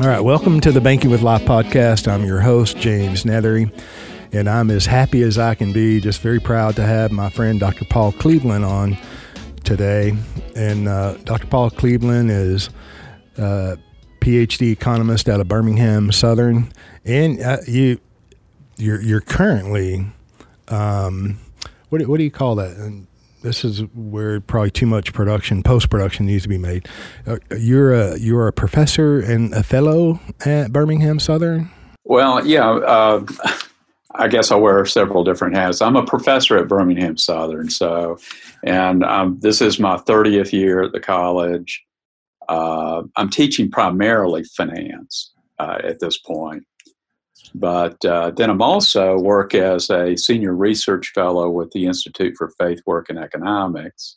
All right, welcome to the Banking with Life podcast. I'm your host, James Neathery, and I'm as happy as I can be. Just very proud to have my friend Dr. Paul Cleveland on today. And uh, Dr. Paul Cleveland is a uh, PhD economist out of Birmingham Southern, and uh, you you're you're currently um, what what do you call that? This is where probably too much production, post production needs to be made. Uh, you're a you're a professor and a fellow at Birmingham Southern. Well, yeah, uh, I guess I wear several different hats. I'm a professor at Birmingham Southern, so, and um, this is my 30th year at the college. Uh, I'm teaching primarily finance uh, at this point. But uh, then I'm also work as a senior research fellow with the Institute for Faith Work and Economics.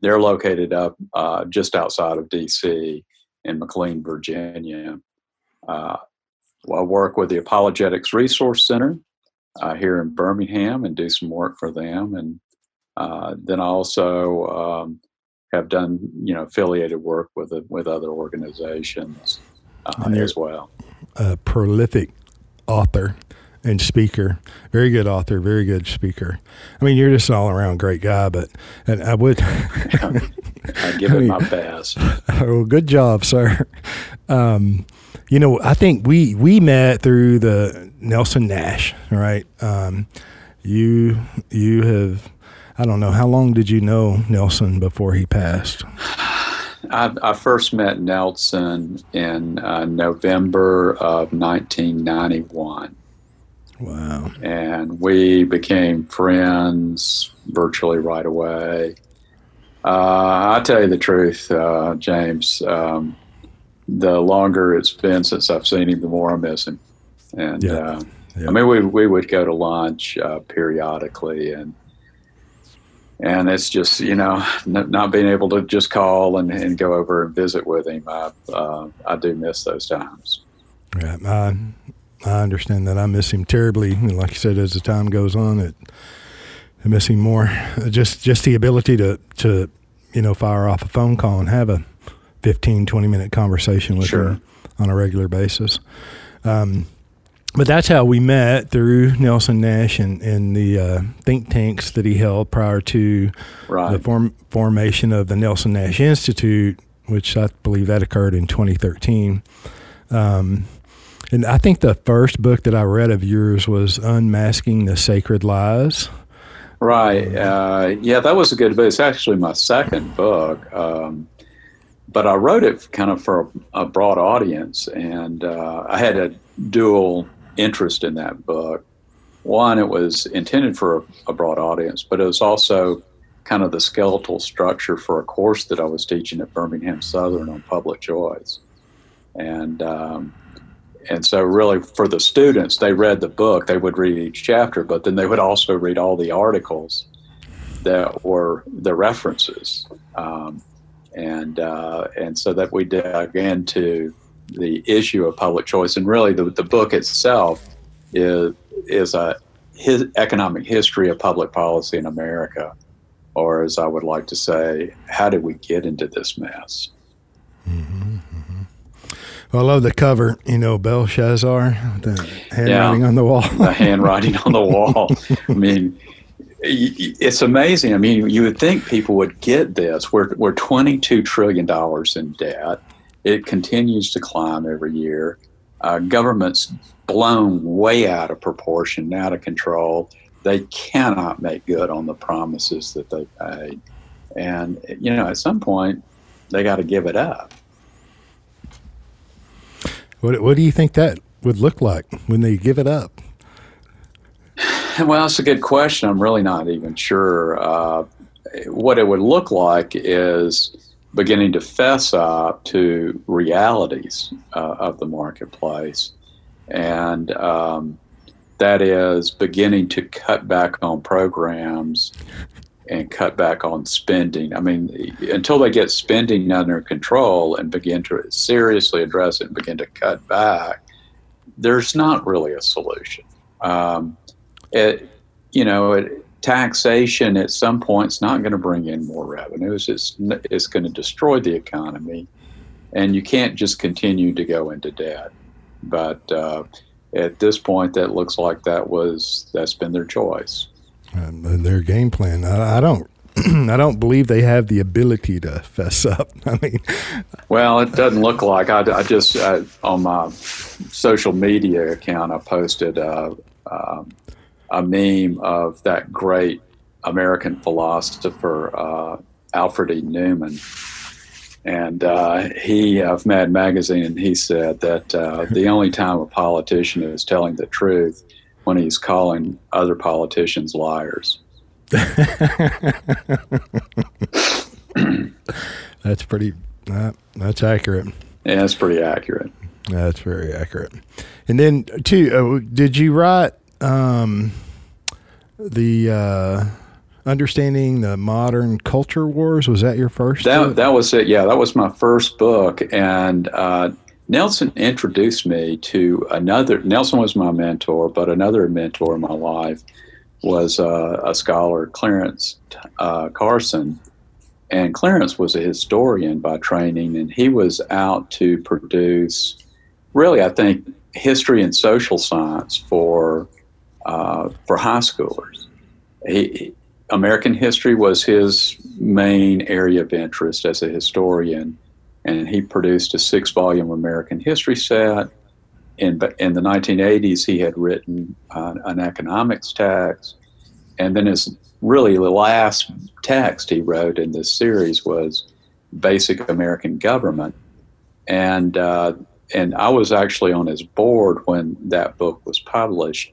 They're located up uh, just outside of D.C. in McLean, Virginia. Uh, I work with the Apologetics Resource Center uh, here in Birmingham and do some work for them. And uh, then I also um, have done, you know, affiliated work with with other organizations uh, as well. A prolific author and speaker. Very good author, very good speaker. I mean, you're just an all around great guy, but and I would I give it my best. Well, good job, sir. Um, you know, I think we we met through the Nelson Nash, right? Um, you you have I don't know how long did you know Nelson before he passed? I, I first met Nelson in uh, November of 1991. Wow. And we became friends virtually right away. Uh, I tell you the truth, uh, James. Um, the longer it's been since I've seen him, the more I miss him. And yeah. Uh, yeah. I mean, we we would go to lunch uh, periodically, and and it's just you know not being able to just call and, and go over and visit with him. I uh, I do miss those times. Yeah, I I understand that. I miss him terribly. Like you said, as the time goes on, it I miss him more. Just just the ability to to you know fire off a phone call and have a 15, 20 minute conversation with sure. him on a regular basis. Um, but that's how we met through Nelson Nash and, and the uh, think tanks that he held prior to right. the form, formation of the Nelson Nash Institute, which I believe that occurred in 2013. Um, and I think the first book that I read of yours was Unmasking the Sacred Lies. Right. Uh, yeah, that was a good book. It's actually my second book. Um, but I wrote it kind of for a, a broad audience, and uh, I had a dual interest in that book. One, it was intended for a, a broad audience, but it was also kind of the skeletal structure for a course that I was teaching at Birmingham Southern on public choice. And um, and so really for the students, they read the book, they would read each chapter, but then they would also read all the articles that were the references. Um, and uh, and so that we dug into the issue of public choice, and really the, the book itself is is a his economic history of public policy in America, or as I would like to say, how did we get into this mess? Mm-hmm, mm-hmm. Well, I love the cover. You know, Belshazzar, the handwriting yeah, on the wall. the handwriting on the wall. I mean, it's amazing. I mean, you would think people would get this. We're we're twenty two trillion dollars in debt. It continues to climb every year. Uh, government's blown way out of proportion, out of control. They cannot make good on the promises that they paid. And, you know, at some point, they got to give it up. What, what do you think that would look like when they give it up? Well, that's a good question. I'm really not even sure. Uh, what it would look like is beginning to fess up to realities uh, of the marketplace. And um, that is beginning to cut back on programs and cut back on spending. I mean, until they get spending under control and begin to seriously address it and begin to cut back, there's not really a solution. Um, it, you know, it, taxation at some point is not going to bring in more revenues. It's, it's going to destroy the economy. and you can't just continue to go into debt. But uh, at this point, that looks like that was that's been their choice. And their game plan. I, I don't. I don't believe they have the ability to fess up. I mean, well, it doesn't look like. I, I just uh, on my social media account, I posted a, um, a meme of that great American philosopher uh, Alfred E. Neuman, and uh, he of Mad Magazine, he said that uh, the only time a politician is telling the truth when he's calling other politicians liars. that's pretty. Uh, that's accurate. Yeah, that's pretty accurate. That's very accurate. And then, too, uh, did you write um, the uh, understanding the modern culture wars? Was that your first? That book? that was it. Yeah, that was my first book, and uh, Nelson introduced me to another. Nelson was my mentor, but another mentor in my life was uh, a scholar, Clarence uh, Carson. And Clarence was a historian by training, and he was out to produce, really, I think, history and social science for uh, for high schoolers. He, American history was his main area of interest as a historian, and he produced a six-volume American history set. In, in the 1980s, he had written uh, an economics text, and then his really the last text he wrote in this series was Basic American Government, and uh, and I was actually on his board when that book was published.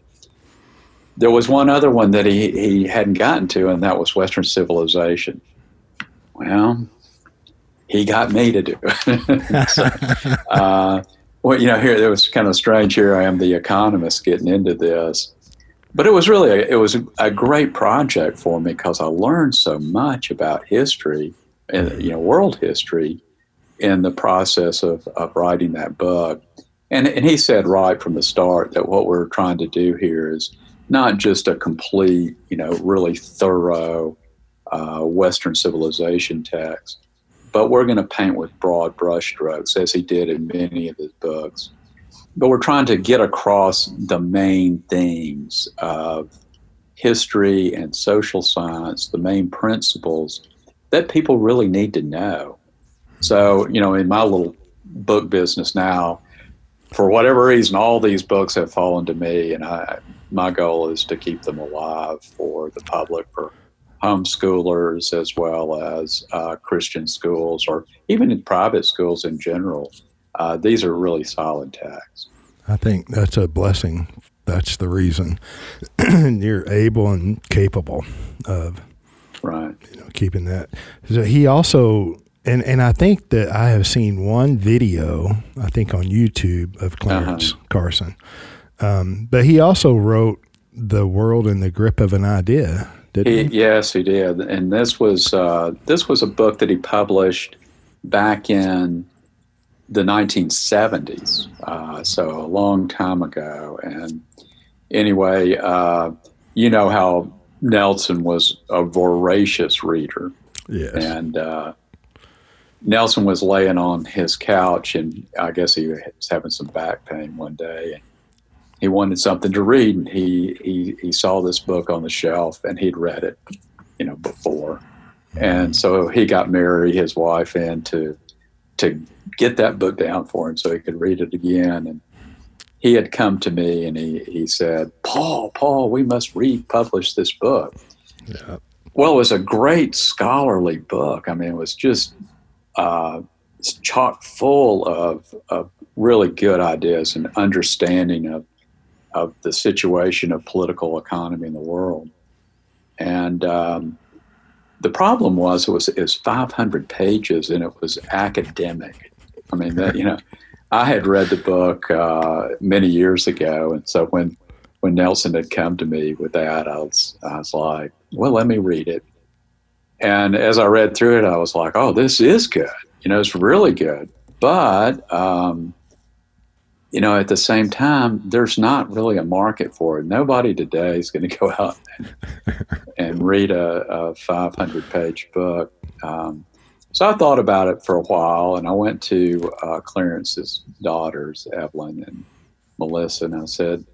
There was one other one that he, he hadn't gotten to, and that was Western Civilization. Well, he got me to do it. so, uh, well, you know, here it was kind of strange. Here I am, the economist, getting into this, but it was really a, it was a, great project for me because I learned so much about history and you know world history in the process of, of writing that book. And, and he said right from the start that what we're trying to do here is not just a complete, you know, really thorough uh, Western civilization text, but we're going to paint with broad brushstrokes, as he did in many of his books. But we're trying to get across the main themes of history and social science, the main principles that people really need to know. So, you know, in my little book business now, for whatever reason, all these books have fallen to me, and I, my goal is to keep them alive for the public, for homeschoolers as well as uh, Christian schools, or even in private schools in general. Uh, these are really solid texts. I think that's a blessing. That's the reason you're able and capable of right. You know, keeping that. So he also and and I think that I have seen one video, I think on YouTube of Clarence uh-huh. Carson. Um, but he also wrote "The World in the Grip of an Idea." Did he, he? Yes, he did. And this was uh, this was a book that he published back in the 1970s, uh, so a long time ago. And anyway, uh, you know how Nelson was a voracious reader. Yes. And uh, Nelson was laying on his couch, and I guess he was having some back pain one day. And he wanted something to read, and he, he, he saw this book on the shelf, and he'd read it, you know, before. And so he got Mary, his wife, in to, to get that book down for him so he could read it again. And he had come to me and he, he said, Paul, Paul, we must republish this book. Yeah. Well, it was a great scholarly book. I mean, it was just uh, chock full of, of really good ideas and understanding of, of the situation of political economy in the world. And um, the problem was it was it was 500 pages and it was academic. I mean, that, you know, I had read the book uh, many years ago, and so when when Nelson had come to me with that, I was I was like, well, let me read it. And as I read through it, I was like, oh, this is good. You know, it's really good. But, um, you know, at the same time, there's not really a market for it. Nobody today is going to go out and, and read a, a 500 page book. Um, So I thought about it for a while, and I went to uh, Clarence's daughters, Evelyn and Melissa, and I said,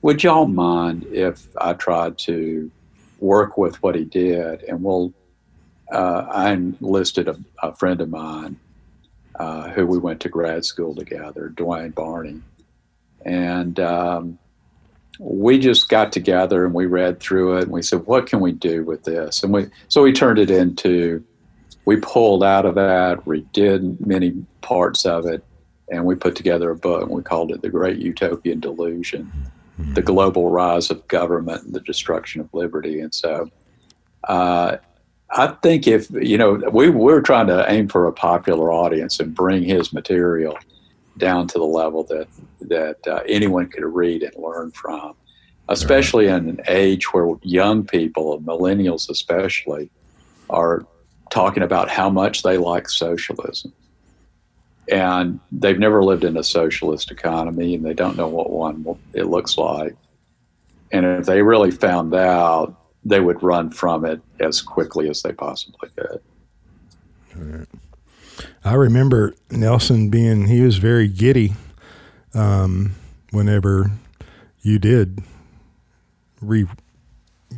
"Would y'all mind if I tried to work with what he did, and we'll." Uh, I enlisted a, a, friend of mine uh, who we went to grad school together, Dwayne Barney, and um, we just got together and we read through it and we said, what can we do with this? And we so we turned it into we pulled out of that, redid many parts of it, and we put together a book and we called it The Great Utopian Delusion mm-hmm. The Global Rise of Government and the Destruction of Liberty. And so uh, I think if, you know, we, we're trying to aim for a popular audience and bring his material down to the level that, that uh, anyone could read and learn from, especially in an age where young people, millennials especially, are talking about how much they like socialism. And they've never lived in a socialist economy and they don't know what one it looks like. And if they really found out, they would run from it as quickly as they possibly could. Right. I remember Nelson being, he was very giddy um, whenever you did re,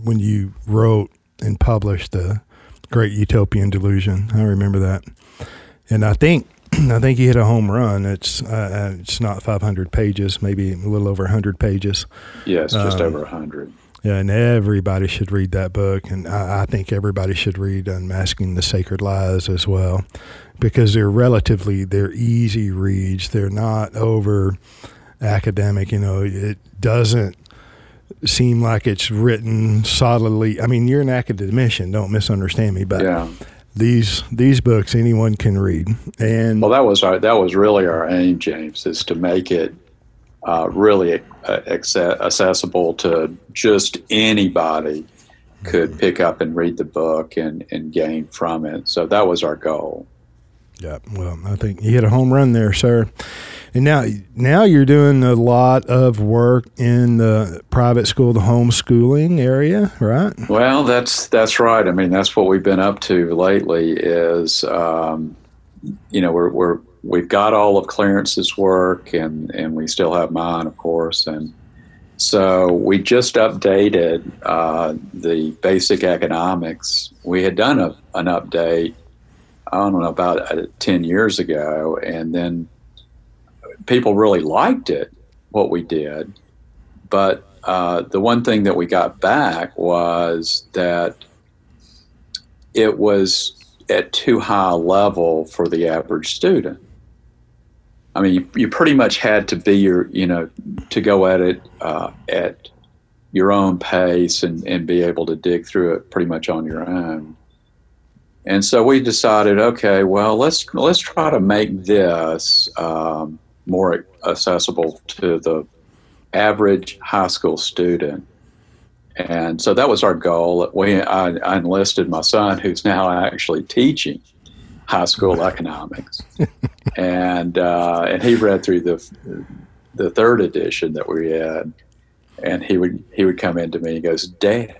when you wrote and published the Great Utopian Delusion. I remember that, and I think I think he hit a home run. It's uh, uh it's not 500 pages, maybe a little over 100 pages. Yes, just um, over 100. Yeah, and everybody should read that book, and I, I, think everybody should read Unmasking the Sacred Lies as well, because they're relatively they're easy reads. They're not over academic. You know, it doesn't seem like it's written solidly. I mean, you're an academician. Don't misunderstand me, but yeah. these these books anyone can read. And well, that was our that was really our aim, James, is to make it uh, really uh, accessible to just anybody could mm-hmm. pick up and read the book and, and gain from it. So that was our goal. Yeah, well, I think you hit a home run there, sir. And now, now you're doing a lot of work in the private school, the homeschooling area, right? Well, that's that's right. I mean, that's what we've been up to lately. Is um, you know, we're we're we've got all of Clarence's work, and and we still have mine, of course, and so we just updated uh, the basic economics. We had done a, an update, I don't know, about uh, 10 years ago. And then people really liked it, what we did. But uh, the one thing that we got back was that it was at too high a level for the average student. I mean, you, you pretty much had to be your, you know, to go at it uh, at your own pace and, and be able to dig through it pretty much on your own. And so we decided, okay, well, let's let's try to make this um, more accessible to the average high school student. And so that was our goal. We, I, I enlisted my son, who's now actually teaching high school economics, and uh, and he read through the the third edition that we had, and he would he would come into me and he goes, "Dad,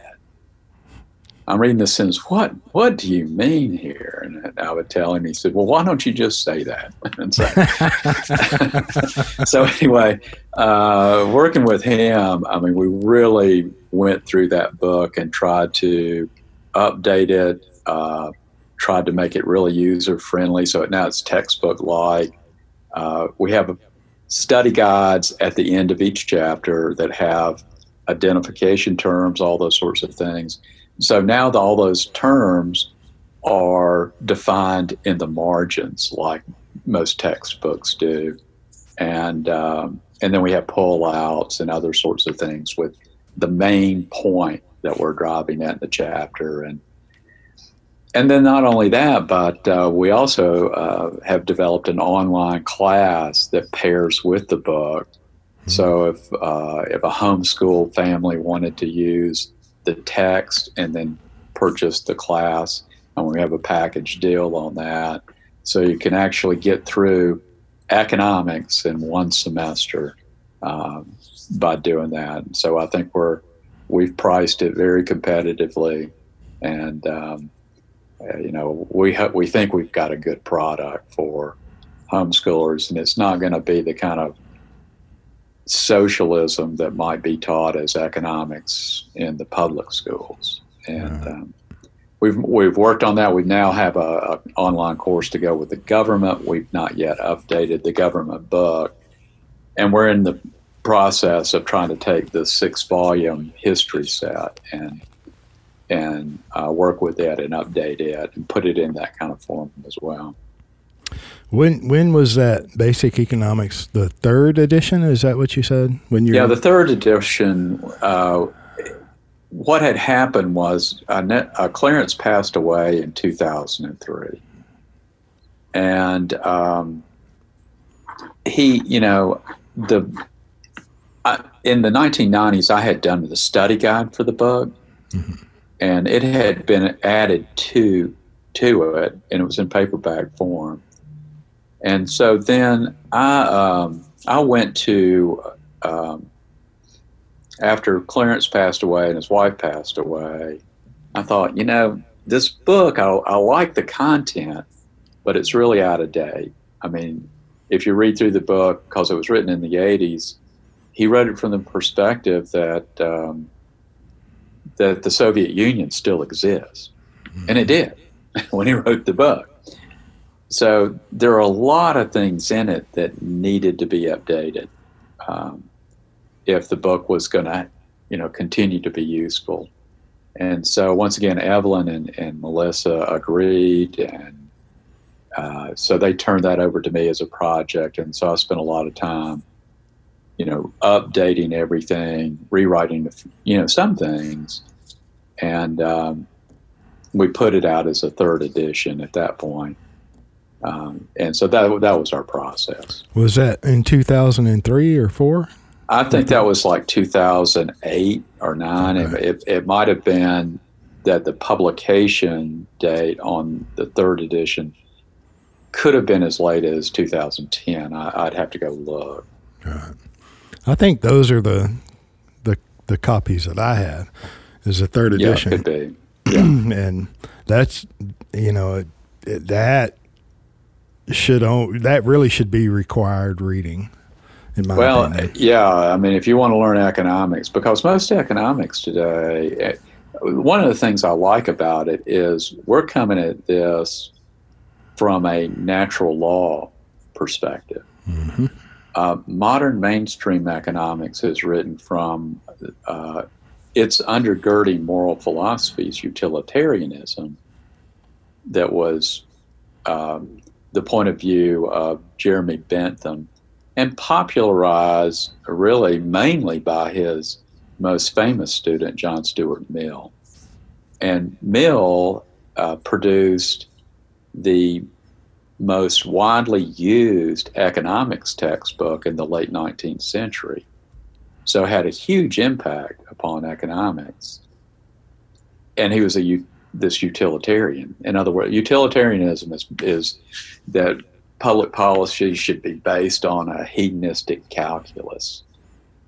I'm reading this sentence. What what do you mean here? And I would tell him. He said, "Well, why don't you just say that?" so, so, anyway, uh, working with him, I mean, we really went through that book and tried to update it, uh, tried to make it really user friendly. So now it's textbook like. Uh, we have study guides at the end of each chapter that have identification terms, all those sorts of things so now the, all those terms are defined in the margins, like most textbooks do, and um, and then we have pullouts and other sorts of things with the main point that we're driving at in the chapter, and and then not only that, but uh, we also uh, have developed an online class that pairs with the book. Mm-hmm. So if uh, if a homeschool family wanted to use the text and then purchase the class. And we have a package deal on that. So you can actually get through economics in one semester um, by doing that. So I think we're we've priced it very competitively, and um, Uh, you know, we ha- we think we've got a good product for homeschoolers, and it's not going to be the kind of socialism that might be taught as economics in the public schools. And um, we've we've worked on that. We now have a, a, online course to go with the government. We've not yet updated the government book, and we're in the process of trying to take the six volume history set and and uh, work with it and update it and put it in that kind of form as well. When when was that Basic Economics the third edition? Is that what you said? When you yeah, the third edition. Uh, what had happened was uh, uh, Clarence passed away in 2003, and um, he, you know, the in the 1990s, I had done the study guide for the book, mm-hmm. And it had been added to to it, and it was in paperback form. And so then I um, I went to um, after Clarence passed away and his wife passed away. I thought, you know, this book I, I like the content, but it's really out of date. I mean, if you read through the book, because it was written in the '80s, he wrote it from the perspective that um, that the Soviet Union still exists, and it did when he wrote the book. So there are a lot of things in it that needed to be updated um, if the book was going to, you know, continue to be useful. And so once again, Evelyn and, and Melissa agreed, and uh, so they turned that over to me as a project. And so I spent a lot of time, you know, updating everything, rewriting, you know, some things, and um, we put it out as a third edition at that point. Um, and so that that was our process. Was that in 2003 or four? I think that was like 2008 or nine. It, it might have been that the publication date on the third edition could have been as late as 2010. I, would have to go look. Right. I think those are the the the copies that I have. Is the third edition. Yeah. Yeah. and that's you know it, it, that should own, that really should be required reading. In my well, opinion. yeah. I mean, if you want to learn economics, because most economics today, eh, one of the things I like about it is we're coming at this from a natural law perspective. Mm-hmm. Uh, modern mainstream economics is written from uh, its undergirding moral philosophies, utilitarianism, that was um, the point of view of Jeremy Bentham and popularized really mainly by his most famous student, John Stuart Mill. And Mill uh, produced the most widely used economics textbook in the late 19th century. So had a huge impact upon economics. And he was a this utilitarian. In other words, utilitarianism is, is that public policy should be based on a hedonistic calculus.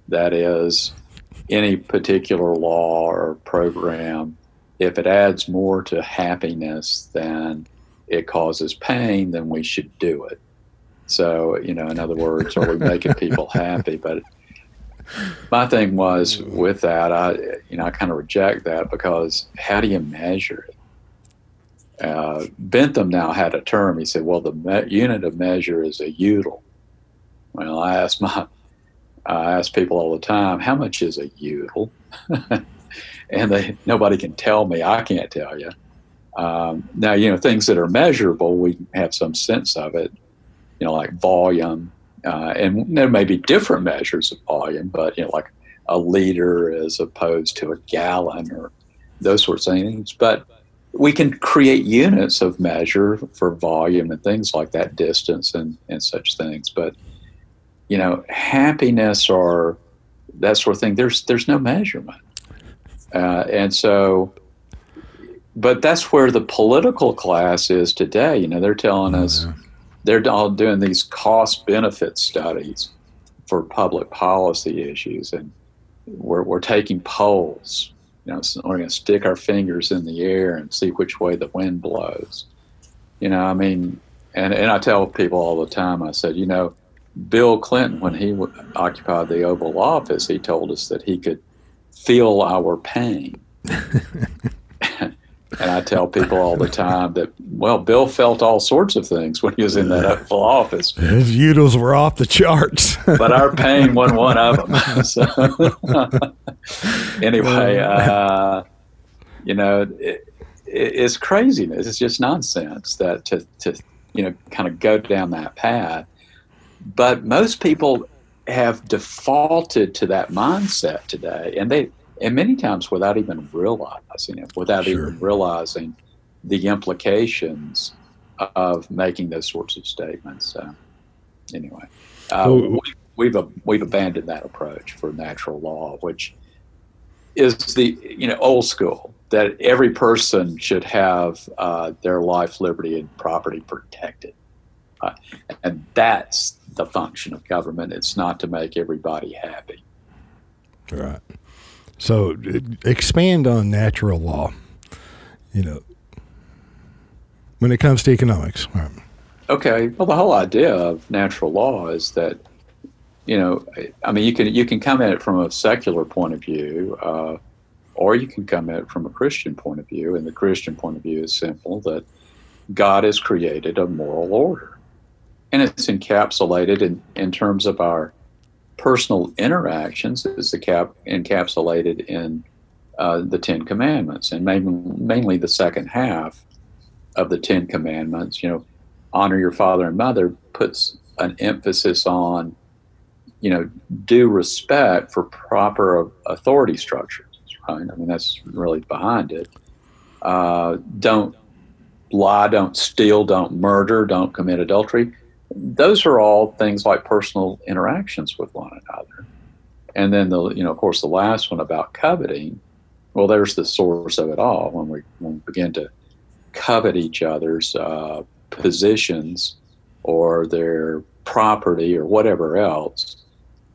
That is, any particular law or program, if it adds more to happiness than it causes pain, then we should do it. So, you know, in other words, are we making people happy? But my thing was with that, I you know I kind of reject that because how do you measure it? Uh, Bentham now had a term. He said, "Well, the me- unit of measure is a util." Well, I ask my I ask people all the time, "How much is a util?" and they nobody can tell me. I can't tell you. Um, now, you know, things that are measurable, we have some sense of it. You know, like volume, uh, and there may be different measures of volume, but you know, like a liter as opposed to a gallon or those sorts of things. But we can create units of measure for volume and things like that, distance and, and such things. But you know, happiness or that sort of thing, there's there's no measurement, uh, and so. But that's where the political class is today. You know, they're telling oh, us. Yeah they're all doing these cost benefit studies for public policy issues, and we're, we're taking polls You know, so we're going to stick our fingers in the air and see which way the wind blows. You know, I mean, and, and I tell people all the time, I said, you know, Bill Clinton, when he w- occupied the Oval Office, he told us that he could feel our pain. And I tell people all the time that, well, Bill felt all sorts of things when he was in that Oval Office. His utils were off the charts. but our pain wasn't one of them. So, anyway, uh, you know, it, it's craziness. It's just nonsense that to, to, you know, kind of go down that path. But most people have defaulted to that mindset today, and they and many times without even realizing it, without sure. even realizing the implications of making those sorts of statements. So, anyway, uh, we, we've we've abandoned that approach for natural law, which is the you know old school that every person should have uh, their life, liberty, and property protected, uh, and that's the function of government. It's not to make everybody happy. Right. So expand on natural law. You know, when it comes to economics. Right. Okay. Well, the whole idea of natural law is that, you know, I mean, you can you can come at it from a secular point of view, uh, or you can come at it from a Christian point of view. And the Christian point of view is simple: that God has created a moral order, and it's encapsulated in in terms of our personal interactions is cap- encapsulated in uh, the Ten Commandments, and mainly, mainly the second half of the Ten Commandments. You know, honor your father and mother puts an emphasis on, you know, due respect for proper authority structures. Right? I mean, that's really behind it. Uh, don't lie, don't steal, don't murder, don't commit adultery those are all things like personal interactions with one another. And then the you know of course the last one about coveting, well there's the source of it all when we when we begin to covet each other's uh, positions or their property or whatever else,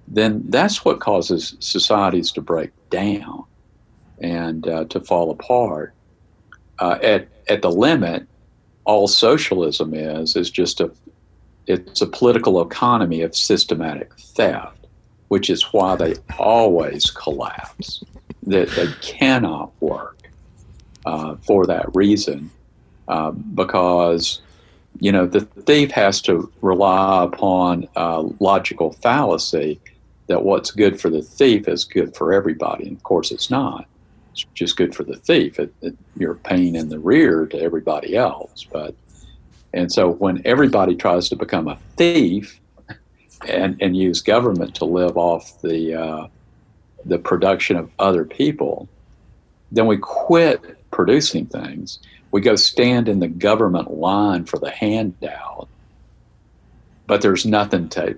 then that's what causes societies to break down and uh, to fall apart. Uh, at at the limit, all socialism is is just a it's a political economy of systematic theft, which is why they always collapse. That they cannot work uh, for that reason, uh, because you know the thief has to rely upon uh, logical fallacy that what's good for the thief is good for everybody. And of course, it's not. It's just good for the thief. It, it, you're a pain in the rear to everybody else, but and so when everybody tries to become a thief and, and use government to live off the, uh, the production of other people, then we quit producing things. We go stand in the government line for the handout, but there's nothing to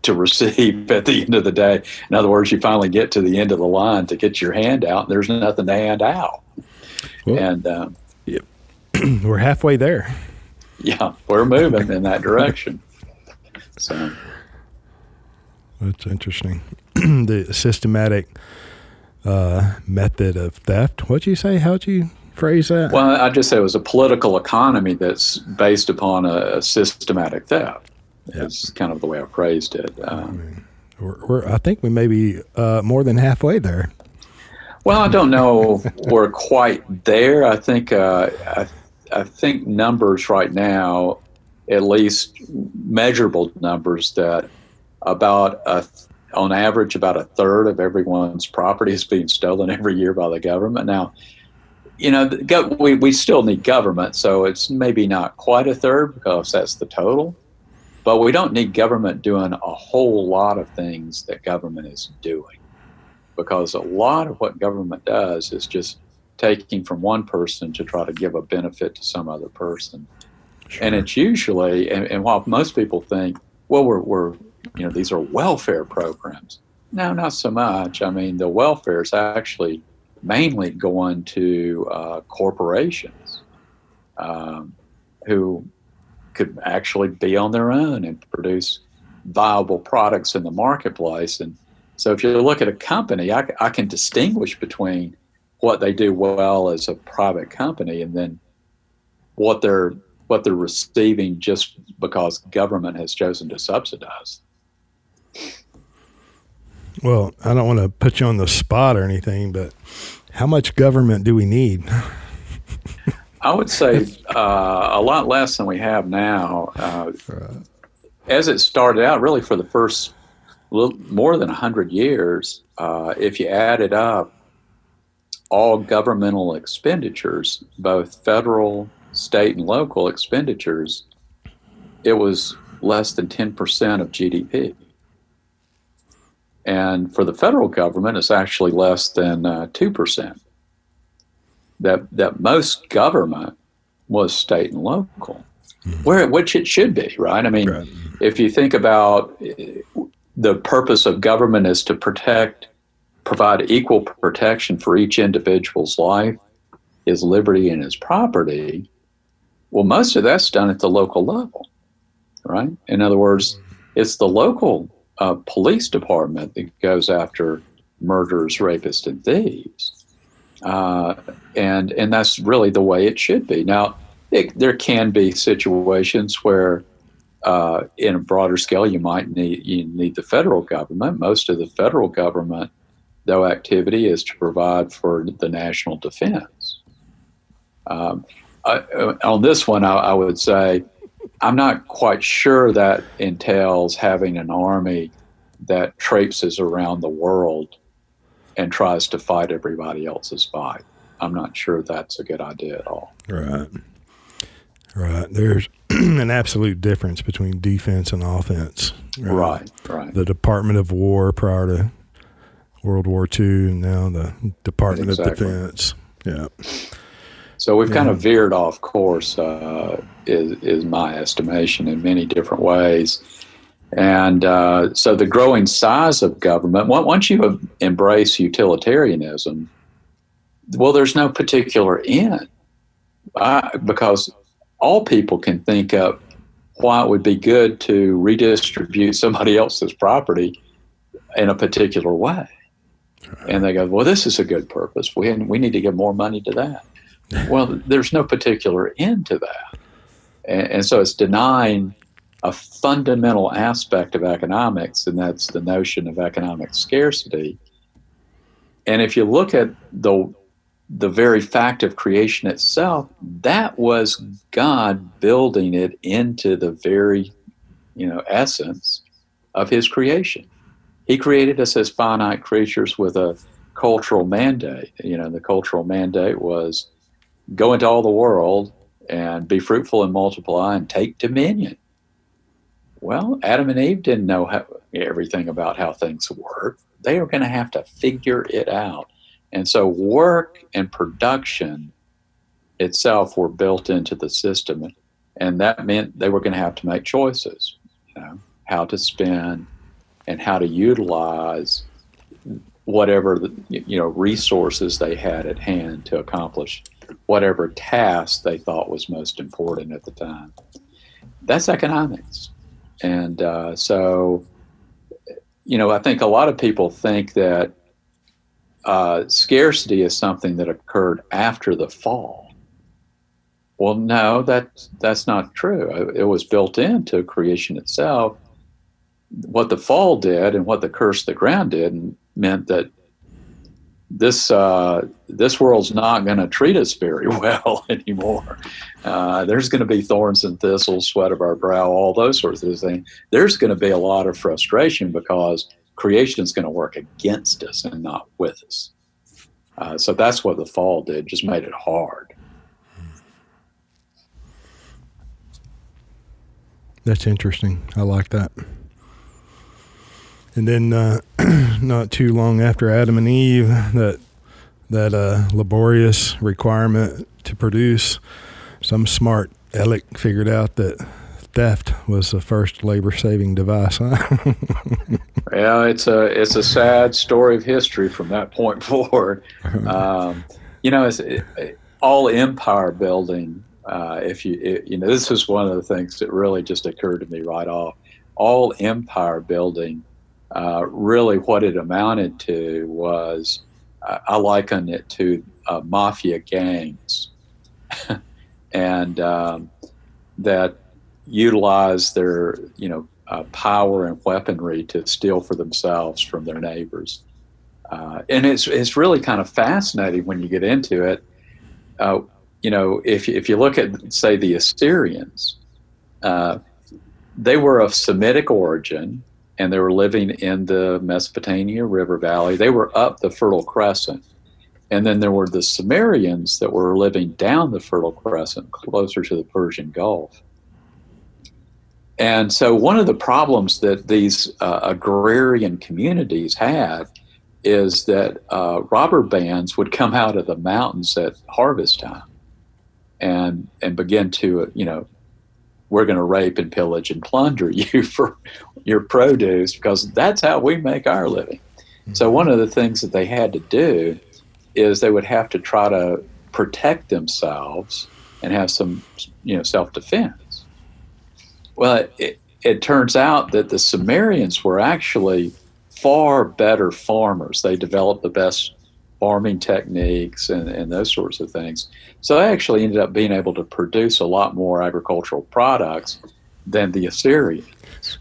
to receive at the end of the day. In other words, you finally get to the end of the line to get your handout, and there's nothing to hand out. Well, and um, yep. we're halfway there yeah, we're moving in that direction. So that's interesting. the systematic uh, method of theft. What'd you say? How'd you phrase that? Well, I just say it was a political economy that's based upon a, a systematic theft. Yep. It's kind of the way I phrased it. Um, I, mean, we're, we're, I think we may be uh, more than halfway there. Well, I don't know we're quite there. I think uh, I I think numbers right now, at least measurable numbers, that about a, on average about a third of everyone's property is being stolen every year by the government. Now, you know, we, we still need government, so it's maybe not quite a third because that's the total. But we don't need government doing a whole lot of things that government is doing because a lot of what government does is just taking from one person to try to give a benefit to some other person. Sure. And it's usually, and, and, while most people think, well, we're, we're, you know, these are welfare programs. No, not so much. I mean, the welfare is actually mainly going to uh, corporations um, who could actually be on their own and produce viable products in the marketplace. And so if you look at a company, I, I can distinguish between what they do well as a private company, and then what they're what they're receiving just because government has chosen to subsidize. Well, I don't want to put you on the spot or anything, but how much government do we need? I would say uh, a lot less than we have now. Uh, as it started out, really for the first little, more than 100 years, uh, if you add it up all governmental expenditures, both federal, state, and local expenditures, it was less than 10% of GDP. And for the federal government, it's actually less than uh, 2%. That, that most government was state and local, mm-hmm. where which it should be, right? I mean, right. if you think about the purpose of government is to protect, provide equal protection for each individual's life, his liberty, and his property. Well, most of that's done at the local level, right? In other words, it's the local uh, police department that goes after murderers, rapists, and thieves. Uh, and and that's really the way it should be. Now, it, there can be situations where, uh, in a broader scale, you might need you need the federal government. Most of the federal government, though, activity is to provide for the national defense. Um, I, uh, on this one, I, I would say I'm not quite sure that entails having an army that traipses around the world and tries to fight everybody else's fight. I'm not sure that's a good idea at all. Right. Right. There's an absolute difference between defense and offense. Right. Right. right. The Department of War prior to World War II and now the Department exactly. of Defense. Yeah. So we've yeah. kind of veered off course, uh, is, is my estimation, in many different ways. And uh, so the growing size of government, once you embrace utilitarianism, well, there's no particular end I, because all people can think of why it would be good to redistribute somebody else's property in a particular way. And they go, well, this is a good purpose. We, we need to give more money to that well, there's no particular end to that. And, and, so it's denying a fundamental aspect of economics, and that's the notion of economic scarcity. And if you look at the the very fact of creation itself, that was God building it into the very, you know, essence of His creation. He created us as finite creatures with a cultural mandate. You know, the cultural mandate was go into all the world and be fruitful and multiply and take dominion. Well, Adam and Eve didn't know how, everything about how things work. They were going to have to figure it out. And so, work and production itself were built into the system. And that meant they were going to have to make choices you know, how to spend and how to utilize whatever the, you know resources they had at hand to accomplish whatever task they thought was most important at the time. That's economics. And uh, so, you know, I think a lot of people think that uh, scarcity is something that occurred after the fall. Well, no, that that's not true. It was built into creation itself. What the fall did and what the curse the ground did meant that this uh, this world's not going to treat us very well anymore. Uh, there's going to be thorns and thistles, sweat of our brow, all those sorts of things. There's going to be a lot of frustration because creation is going to work against us and not with us. Uh, so that's what the fall did, just made it hard. That's interesting. I like that. And then, uh, not too long after Adam and Eve, that that uh, laborious requirement to produce, some smart aleck figured out that theft was the first labor-saving device. Yeah, it's a it's a sad story of history from that point forward. Um, you know, it's it, all empire building. Uh, if you it, you know, this is one of the things that really just occurred to me right off. All empire building uh, really what it amounted to was I, I liken it to uh, mafia gangs, and um, that utilize their you know uh, power and weaponry to steal for themselves from their neighbors. Uh, and it's it's really kind of fascinating when you get into it. Uh, you know, if if you look at say the Assyrians, uh, they were of Semitic origin, and they were living in the Mesopotamia River Valley. They were up the Fertile Crescent, and then there were the Sumerians that were living down the Fertile Crescent, closer to the Persian Gulf. And so, one of the problems that these uh, agrarian communities had is that uh, robber bands would come out of the mountains at harvest time and and begin to you know we're going to rape and pillage and plunder you for your produce because that's how we make our living. Mm-hmm. So one of the things that they had to do is they would have to try to protect themselves and have some you know self defense. Well, it, it turns out that the Sumerians were actually far better farmers. They developed the best farming techniques and, and those sorts of things. So they actually ended up being able to produce a lot more agricultural products than the Assyrians.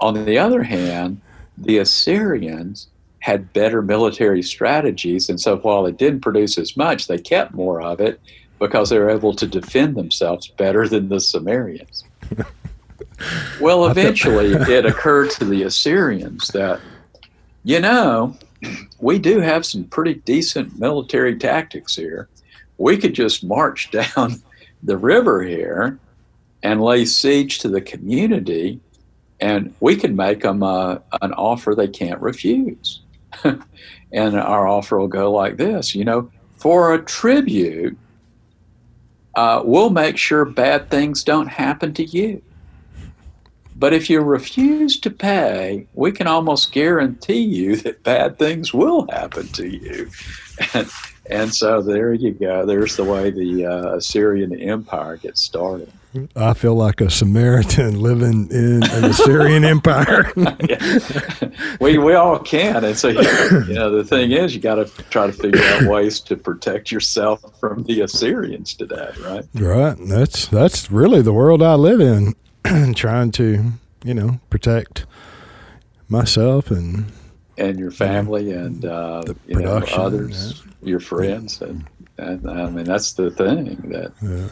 On the other hand, the Assyrians had better military strategies, and so while they didn't produce as much, they kept more of it because they were able to defend themselves better than the Sumerians. Well, eventually it occurred to the Assyrians that, you know, we do have some pretty decent military tactics here. We could just march down the river here and lay siege to the community, and we could make them uh, an offer they can't refuse. and our offer will go like this you know, for a tribute, uh, we'll make sure bad things don't happen to you. But if you refuse to pay, we can almost guarantee you that bad things will happen to you. And, and so there you go. There's the way the uh, Assyrian Empire gets started. I feel like a Samaritan living in an Assyrian empire. we we all can, and so you know the thing is, you got to try to figure out ways to protect yourself from the Assyrians today, right? Right. That's that's really the world I live in. trying to, you know, protect myself and and your family and uh, you know, others, yeah. your friends, and, and, I mean that's the thing that yeah.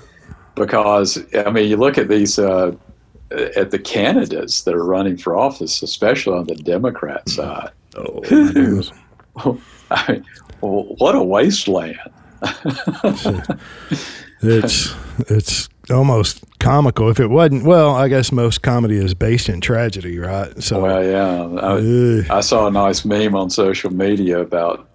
because I mean you look at these uh, at the candidates that are running for office, especially on the Democrat mm-hmm. side. Oh, I mean, what a wasteland! it's it's almost comical. If it wasn't, well, I guess most comedy is based in tragedy, right? So, well, yeah. I, I saw a nice meme on social media about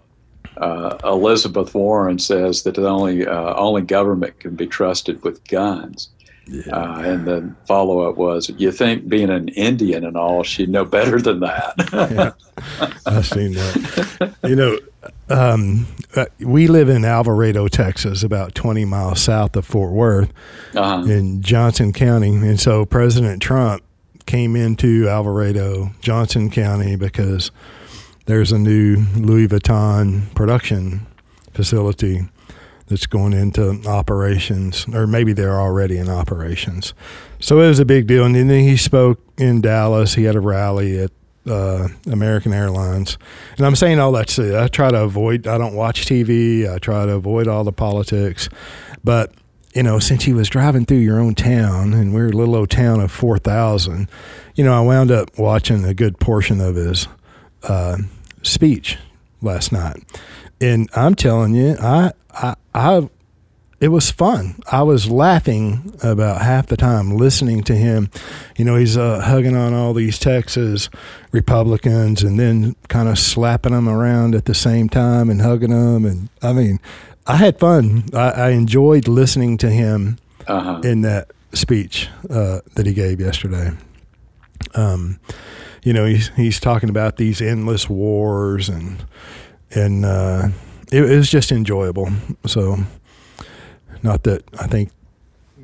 uh, Elizabeth Warren says that only uh, only government can be trusted with guns. Yeah. Uh, and the follow up was, "You think being an Indian and all, she'd know better than that?" yeah, I've seen that. You know, um, uh, we live in Alvarado, Texas, about 20 miles south of Fort Worth uh-huh. in Johnson County. And so President Trump came into Alvarado, Johnson County, because there's a new Louis Vuitton production facility that's going into operations, or maybe they're already in operations. So it was a big deal. And then he spoke in Dallas. He had a rally at uh, American Airlines. And I'm saying all that to I try to avoid, I don't watch TV, I try to avoid all the politics. But, you know, since he was driving through your own town, and we're a little old town of 4,000, you know, I wound up watching a good portion of his uh, speech last night. And I'm telling you, I, I, I it was fun. I was laughing about half the time listening to him. You know, he's uh, hugging on all these Texas Republicans and then kind of slapping them around at the same time and hugging them. And I mean, I had fun. I, I enjoyed listening to him uh-huh. in that speech uh, that he gave yesterday. Um, you know, he's he's talking about these endless wars and and uh, it, it was just enjoyable. So not that I think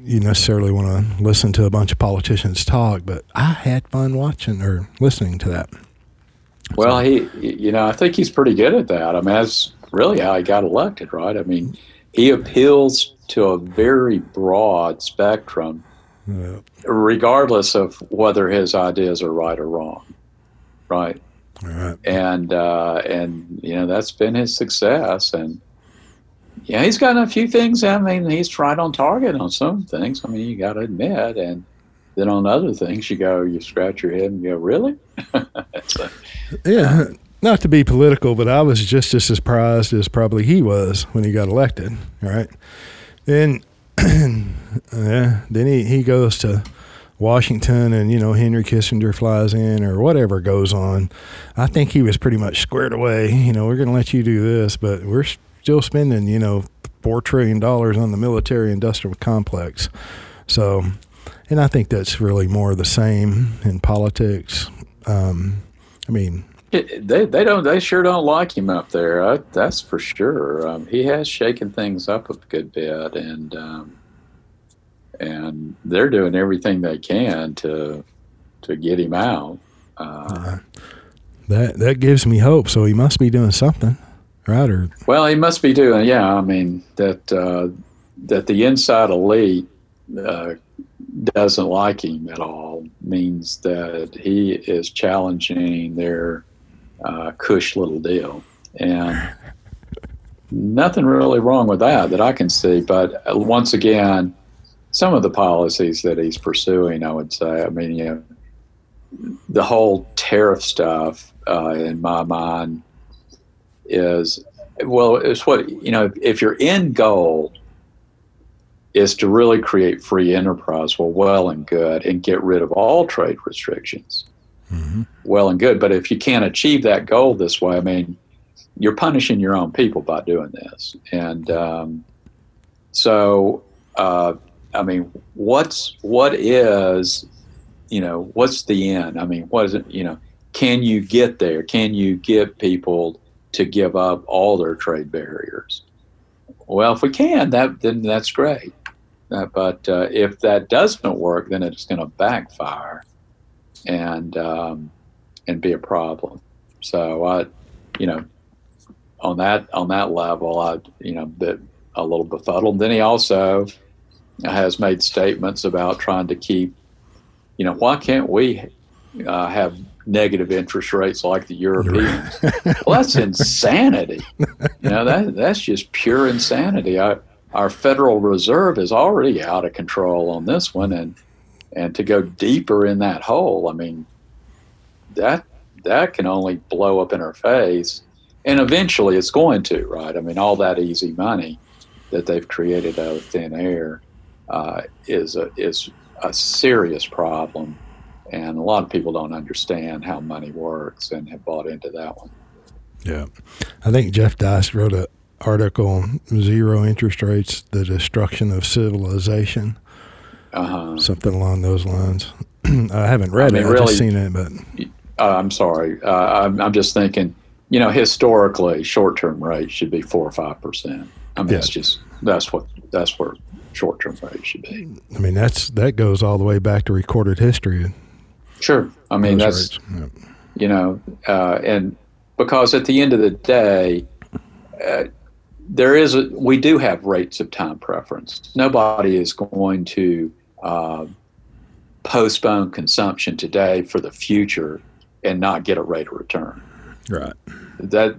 you necessarily want to listen to a bunch of politicians talk, but I had fun watching or listening to that. Well, so. he, you know, I think he's pretty good at that. I mean, as really how he got elected, right? I mean, he appeals to a very broad spectrum, yeah. regardless of whether his ideas are right or wrong, right? Right. And uh, and you know that's been his success, and yeah, he's got a few things. I mean, he's tried on target on some things. I mean, you got to admit, and then on other things, you go, you scratch your head and go, really? so, yeah. Not to be political, but I was just as surprised as probably he was when he got elected. All right. Then, yeah, then he, he goes to Washington and, you know, Henry Kissinger flies in or whatever goes on. I think he was pretty much squared away. You know, we're going to let you do this, but we're still spending, you know, $4 trillion on the military industrial complex. So, and I think that's really more the same in politics. Um, I mean, they they don't they sure don't like him up there. Uh, that's for sure. Um, he has shaken things up a good bit, and um, and they're doing everything they can to to get him out. Uh, that that gives me hope. So he must be doing something, right? Or well, he must be doing. Yeah, I mean that uh, that the inside elite uh, doesn't like him at all means that he is challenging their uh, cush little deal. And nothing really wrong with that that I can see. But uh, once again, some of the policies that he's pursuing, I would say, I mean, you know, the whole tariff stuff, uh, in my mind, is well, it's what, you know, if your end goal is to really create free enterprise, well, well and good, and get rid of all trade restrictions mm-hmm. well and good. But if you can't achieve that goal this way, I mean, you're punishing your own people by doing this. And um, so, uh, I mean, what's what is, you know, what's the end? I mean, what is it? You know, can you get there? Can you get people to give up all their trade barriers? Well, if we can, that then that's great. Uh, but uh, if that doesn't work, then it's going to backfire and um, and be a problem. So I, you know, on that on that level, I you know a little befuddled. Then he also has made statements about trying to keep, you know, why can't we uh, have negative interest rates like the Europeans? well, that's insanity. You know that that's just pure insanity. I, our Federal Reserve is already out of control on this one, and and to go deeper in that hole, I mean, that that can only blow up in our face, and eventually it's going to, right? I mean, all that easy money that they've created out of thin air uh, is a is a serious problem, and a lot of people don't understand how money works and have bought into that one. Yeah, I think Jeff Deist wrote an article zero Interest Rates: The Destruction of Civilization." uh-huh. something along those lines. I haven't read I mean, it. I've just seen it, but uh, I'm sorry. Uh, I'm, I'm, just thinking. You know, historically, short-term rates should be four or five percent. I mean, yeah. that's just that's what that's where short-term rates should be. I mean, that's that goes all the way back to recorded history. Sure. I mean, that's yep. you know, uh, and because at the end of the day. Uh, there is a, we do have rates of time preference. Nobody is going to uh, postpone consumption today for the future and not get a rate of return. Right. That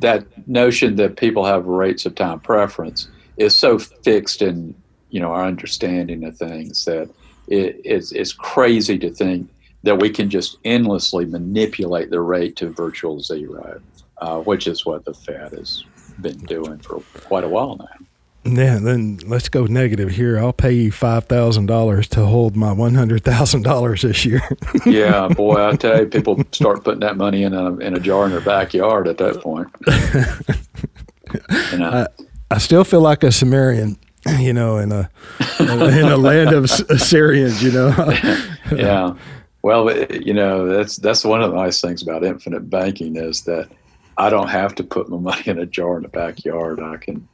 that notion that people have rates of time preference is so fixed in you know our understanding of things that it, it's, it's crazy to think that we can just endlessly manipulate the rate to virtual zero, uh, which is what the Fed has been doing for quite a while now. Yeah, then let's go negative here. I'll pay you five thousand dollars to hold my one hundred thousand dollars this year. yeah, boy, I tell you, people start putting that money in a in a jar in their backyard at that point. you know? I, I still feel like a Sumerian, you know, in a in a land of Assyrians, you know. yeah, well, you know, that's that's one of the nice things about infinite banking is that I don't have to put my money in a jar in the backyard. I can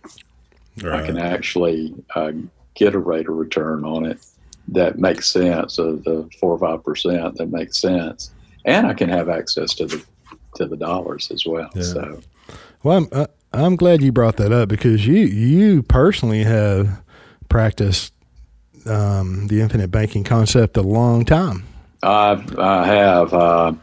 Right. I can actually uh, get a rate of return on it that makes sense of the four or five percent that makes sense, and I can have access to the to the dollars as well. Yeah. So, well, I'm, I'm glad you brought that up because you you personally have practiced um, the infinite banking concept a long time. I, I have. Uh,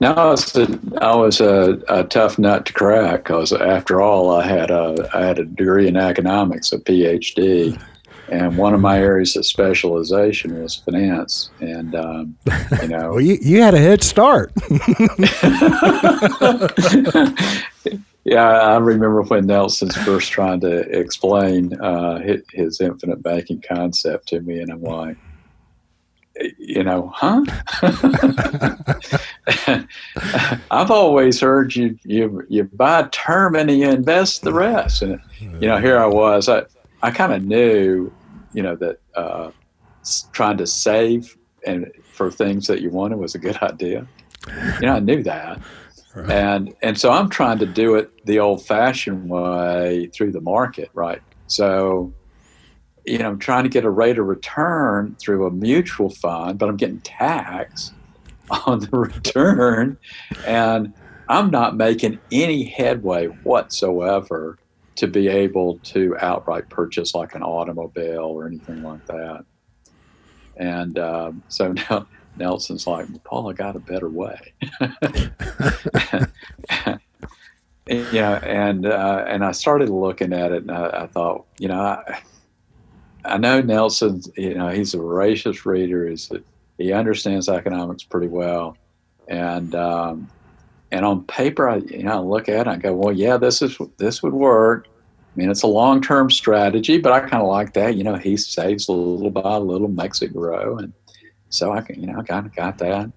now I was a, I was a, a tough nut to crack because after all, I had a I had a degree in economics, a PhD, and one of my areas of specialization was finance. And um, you know, well, you you had a head start. yeah, I remember when Nelson's first trying to explain uh, his, infinite banking concept to me, and I'm like you know, huh? I've always heard you you you buy term and you invest the rest, and you know, here I was. I I kind of knew, you know, that uh, trying to save and for things that you wanted was a good idea. You know, I knew that. Right. And and so I'm trying to do it the old-fashioned way through the market, right? So you know, I'm trying to get a rate of return through a mutual fund, but I'm getting taxed on the return, and I'm not making any headway whatsoever to be able to outright purchase like an automobile or anything like that. And um, so now Nelson's like, Paul, I got a better way. know, and uh, and I started looking at it, and I, I thought, you know, I, I know Nelson, you know, he's a voracious reader. He's a, he understands economics pretty well, and um, and on paper, I you know I look at it, and I go, well, yeah, this is this would work. I mean, it's a long term strategy, but I kind of like that. You know, he saves a little by a little, makes it grow, and so I can, you know, I kind of got that.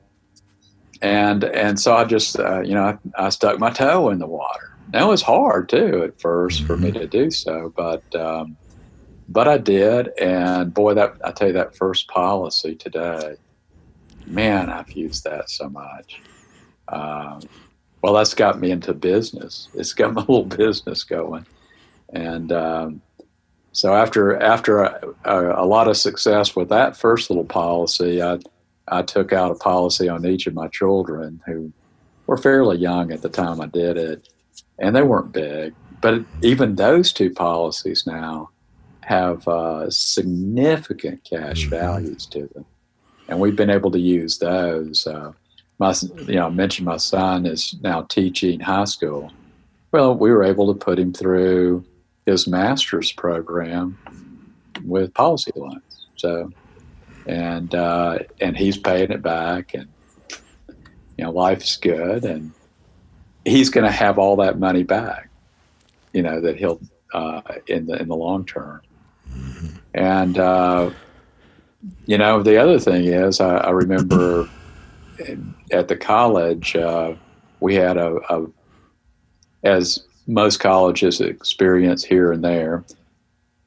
And and so I just, uh, you know, I, I, stuck my toe in the water. It was hard too at first for me mm-hmm. to do so, but um, but I did, and boy, that I tell you that first policy today, man, I've used that so much. Um, well, that's got me into business. It's got my little business going, and um, so after after a, a, a, lot of success with that first little policy, I I took out a policy on each of my children who were fairly young at the time I did it, and they weren't big. But even those two policies now have uh, significant cash mm-hmm. values to them, and we've been able to use those. Uh, my, you know, I mentioned my son is now teaching high school. Well, we were able to put him through his master's program with policy loans. So, and uh, and he's paying it back, and you know, life's good, and he's going to have all that money back. You know that he'll uh, in the in the long term. And, uh, you know, the other thing is, I, I remember at the college, uh, we had a, a, as most colleges experience here and there,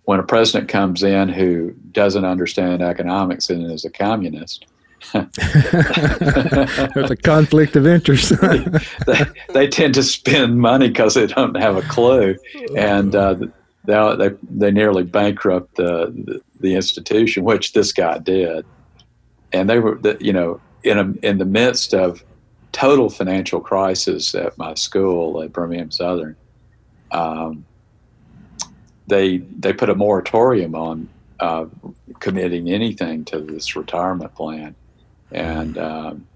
when a president comes in who doesn't understand economics and is a communist, There's a conflict of interest. they, they, tend to spend money because they don't have a clue, and uh, they they, they nearly bankrupt the, the, the institution, which this guy did, and they were you know in a, in the midst of total financial crisis at my school at Birmingham Southern. Um, they they put a moratorium on uh, committing anything to this retirement plan, and um,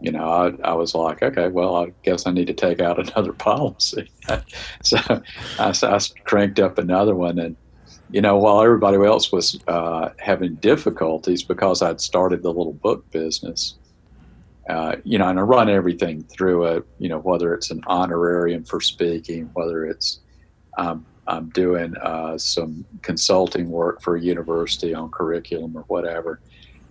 you know, I, I was like, okay, well, I guess I need to take out another policy. so I, I, cranked up another one. And, you know, while everybody else was uh, having difficulties because I'd started the little book business, uh, you know, and I run everything through it, you know, whether it's an honorarium for speaking, whether it's um, I'm doing uh, some consulting work for a university on curriculum or whatever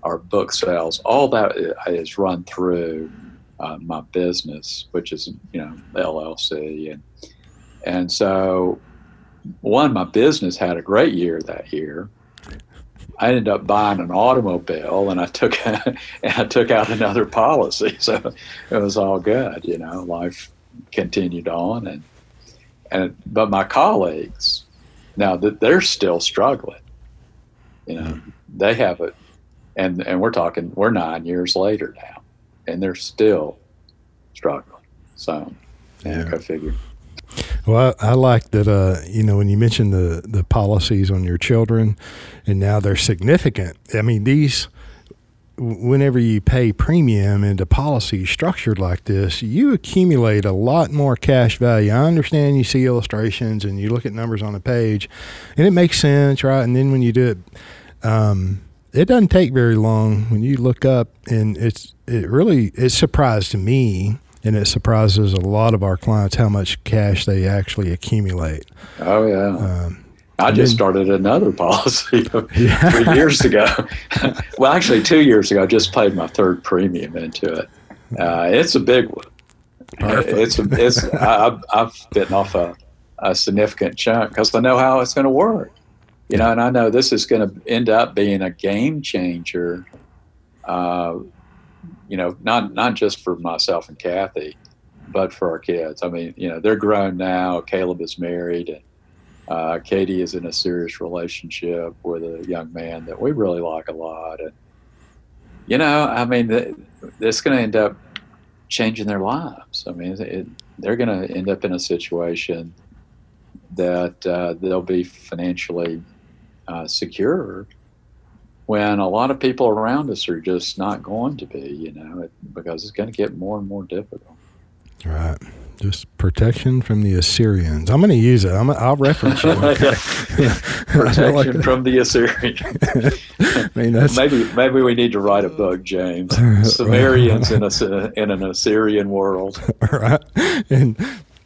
our book sales, all that is run through uh, my business, which is you know LLC, and and so one, my business had a great year that year. I ended up buying an automobile, and I took and I took out another policy, so it was all good. You know, life continued on, and and but my colleagues now that they're still struggling. You know, hmm. they have it and and we're talking we're nine years later now, and they're still struggling. So, yeah, go figure. Well, I, I like that. Uh, you know, when you mentioned the the policies on your children, and now they're significant. I mean, these. Whenever you pay premium into policies structured like this, you accumulate a lot more cash value. I understand you see illustrations and you look at numbers on a page, and it makes sense, right? And then when you do it, um, it doesn't take very long when you look up, and it's it really it surprised me and it surprises a lot of our clients how much cash they actually accumulate. Oh yeah. Um, I just then, started another policy yeah. three years ago. well, actually, two years ago, I just paid my third premium into it. Uh, it's a big one. Perfect. It's it's I, I've bitten off a, a significant chunk because I know how it's going to work. You know, and I know this is going to end up being a game changer uh, you know, not not just for myself and Kathy, but for our kids. I mean, you know, they're grown now. Caleb is married, and uh, Katie is in a serious relationship with a young man that we really like a lot. And you know, I mean, it's going to end up changing their lives. I mean, it, they're going to end up in a situation that uh, they'll be financially uh, secure when a lot of people around us are just not going to be, you know, it, because it's going to get more and more difficult. Right. Just protection from the Assyrians. I'm going to use it. i will reference you. Okay? protection like from the Assyrians. I mean, maybe maybe we need to write a book, James. Sumerians in a in an Assyrian world. Right. And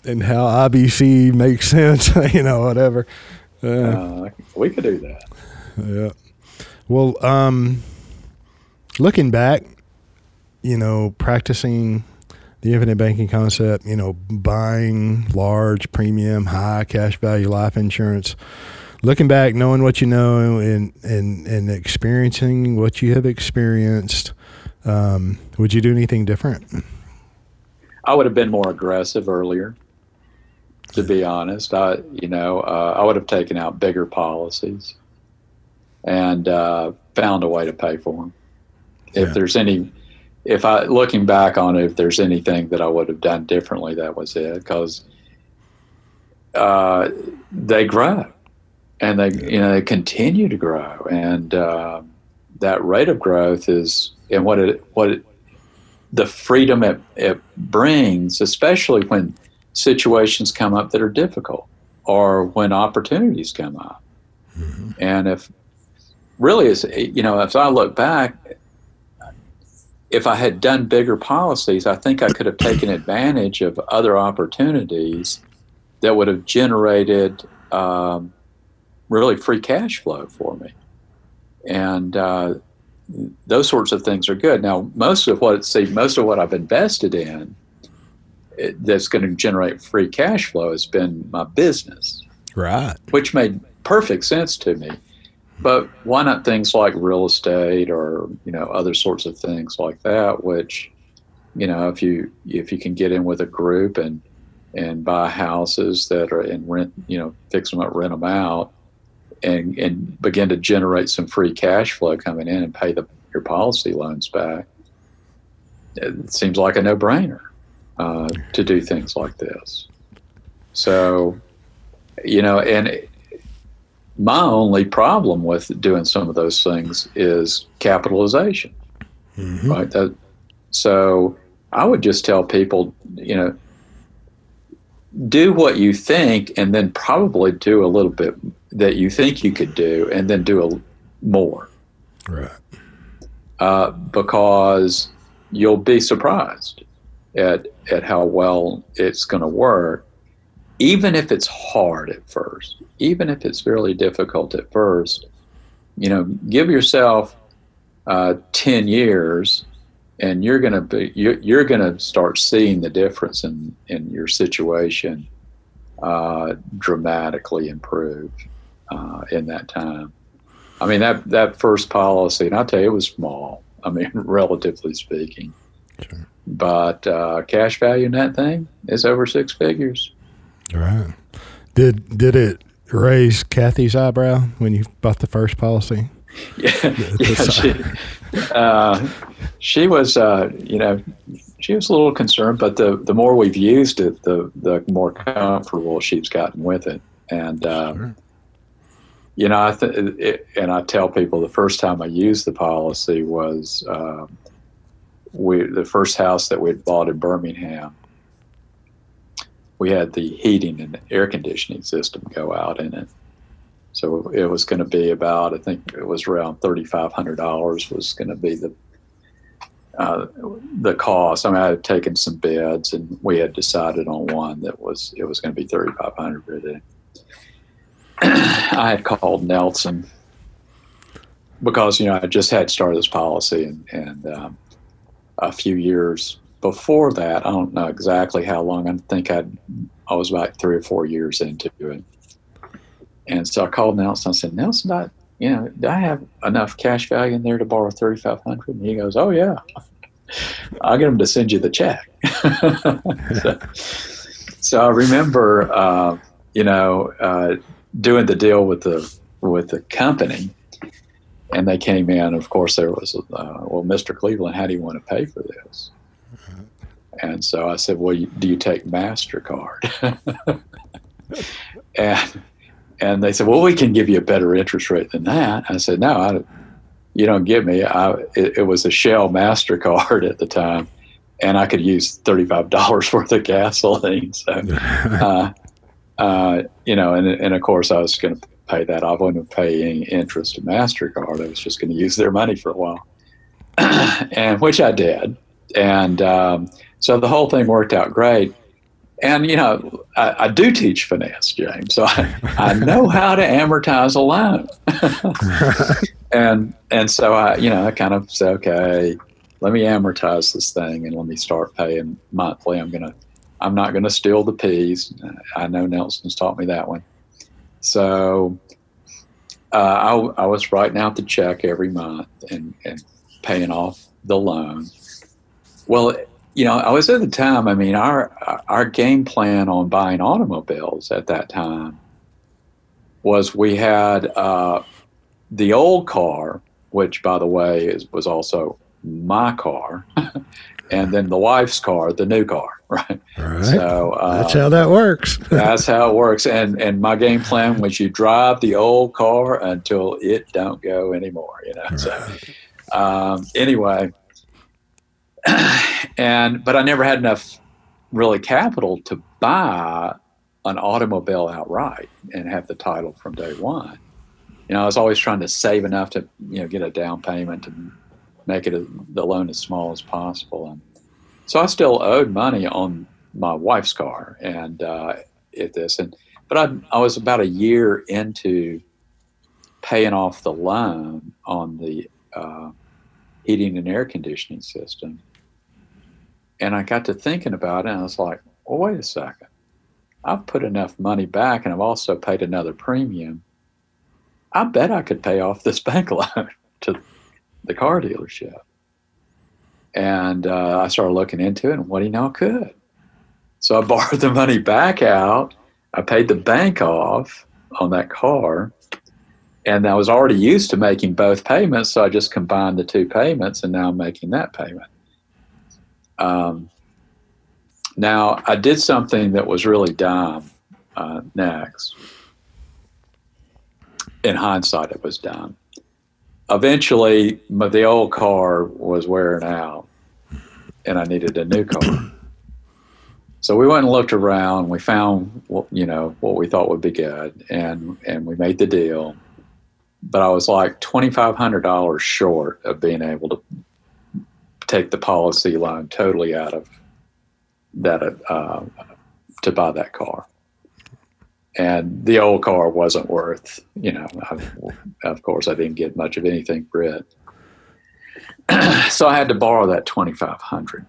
and how IBC makes sense. You know, whatever. Uh, uh, we could do that. Yeah. Well, um, looking back, you know, practicing the infinite banking concept, you know, buying large premium, high cash value life insurance. Looking back, knowing what you know and and and experiencing what you have experienced, um, would you do anything different? I would have been more aggressive earlier. To be honest, I you know uh, I would have taken out bigger policies and uh, found a way to pay for them. Yeah. If there's any, if I looking back on it, if there's anything that I would have done differently, that was it. Because uh, they grow, and they you know they continue to grow, and uh, that rate of growth is and what it what it, the freedom it, it brings, especially when situations come up that are difficult or when opportunities come up. Mm-hmm. And if really is, you know, if I look back, if I had done bigger policies, I think I could have taken advantage of other opportunities that would have generated um, really free cash flow for me. And uh, those sorts of things are good. Now, most of what see most of what I've invested in it, that's going to generate free cash flow has been my business, right? Which made perfect sense to me. But why not things like real estate or you know other sorts of things like that? Which you know if you if you can get in with a group and and buy houses that are in rent, you know, fix them up, rent them out, and and begin to generate some free cash flow coming in and pay the your policy loans back. It seems like a no brainer uh, to do things like this. So, you know, and my only problem with doing some of those things is capitalization, mm-hmm. right? That, so I would just tell people, you know, do what you think, and then probably do a little bit that you think you could do, and then do a more. Right. Uh, because you'll be surprised at at how well it's going to work even if it's hard at first, even if it's really difficult at first, you know, give yourself uh, 10 years and you're going to be, you're, you're going to start seeing the difference in, in your situation uh, dramatically improve uh, in that time. I mean, that, that first policy, and I'll tell you, it was small. I mean, relatively speaking. Sure. But uh, cash value in that thing is over six figures. Right. Did did it raise Kathy's eyebrow when you bought the first policy? Yeah, yeah she, uh, she was, uh, you know, she was a little concerned, but the the more we've used it, the the more comfortable she's gotten with it. And uh, sure. you know, I th- and I tell people the first time I used the policy was uh, we the first house that we'd bought in Birmingham. We had the heating and air conditioning system go out in it. So it was going to be about, I think it was around $3,500 was going to be the uh, the cost. I mean, I had taken some bids, and we had decided on one that was it was going to be thirty five hundred. I had called Nelson because you know I just had started this policy, and, and um, a few years before that, I don't know exactly how long. I think I I was about three or four years into it, and so I called Nelson. I said, Nelson, I, you know, do I have enough cash value in there to borrow thirty five hundred? And he goes, Oh yeah. I'll get him to send you the check. so, so, I remember, uh, you know, uh, doing the deal with the with the company, and they came in. Of course, there was, uh, well, Mr. Cleveland, how do you want to pay for this? And so I said, well, you, do you take Mastercard? and and they said, well, we can give you a better interest rate than that. I said, no, I, you don't give me. I, it, it, was a Shell Mastercard at the time, and I could use thirty-five dollars worth of gasoline. So, uh, uh, you know, and and of course I was going to pay that. I wasn't paying interest to Mastercard. I was just going to use their money for a while, and which I did. And um, so the whole thing worked out great. And you know, I, I, do teach finance, James, so I, I know how to amortize a loan. and and so I, you know, I kind of said, okay, let me amortize this thing and let me start paying monthly. I'm gonna, I'm not gonna steal the peas. I know Nelson's taught me that one. So uh, I, I was writing out the check every month and, and paying off the loan. Well, you know, I was at the time. I mean, our our game plan on buying automobiles at that time was we had uh, the old car, which by the way is, was also my car, and then the wife's car, the new car, right? Right. So uh, that's how that works. that's how it works. And and my game plan was you drive the old car until it don't go anymore. You know. Right. So um, anyway, and but I never had enough really capital to buy an automobile outright and have the title from day one. You know, I was always trying to save enough to, you know, get a down payment and make it a, the loan as small as possible. And so I still owed money on my wife's car and uh, at this, and but I, I was about a year into paying off the loan on the uh, heating and air conditioning system, and I got to thinking about it, and I was like, well, wait a second, I've put enough money back, and I've also paid another premium I bet I could pay off this bank loan to the car dealership. And uh, I started looking into it, and what do you know, I could. So I borrowed the money back out. I paid the bank off on that car, and I was already used to making both payments, so I just combined the two payments, and now I'm making that payment. Um, now I did something that was really dumb uh, next in hindsight, it was dumb. Eventually, the old car was wearing out, and I needed a new car. so we went and looked around. We found, you know, what we thought would be good, and and we made the deal. But I was like twenty five hundred dollars short of being able to take the policy loan totally out of that uh, to buy that car and the old car wasn't worth, you know, I, of course, I didn't get much of anything for it. so I had to borrow that 2500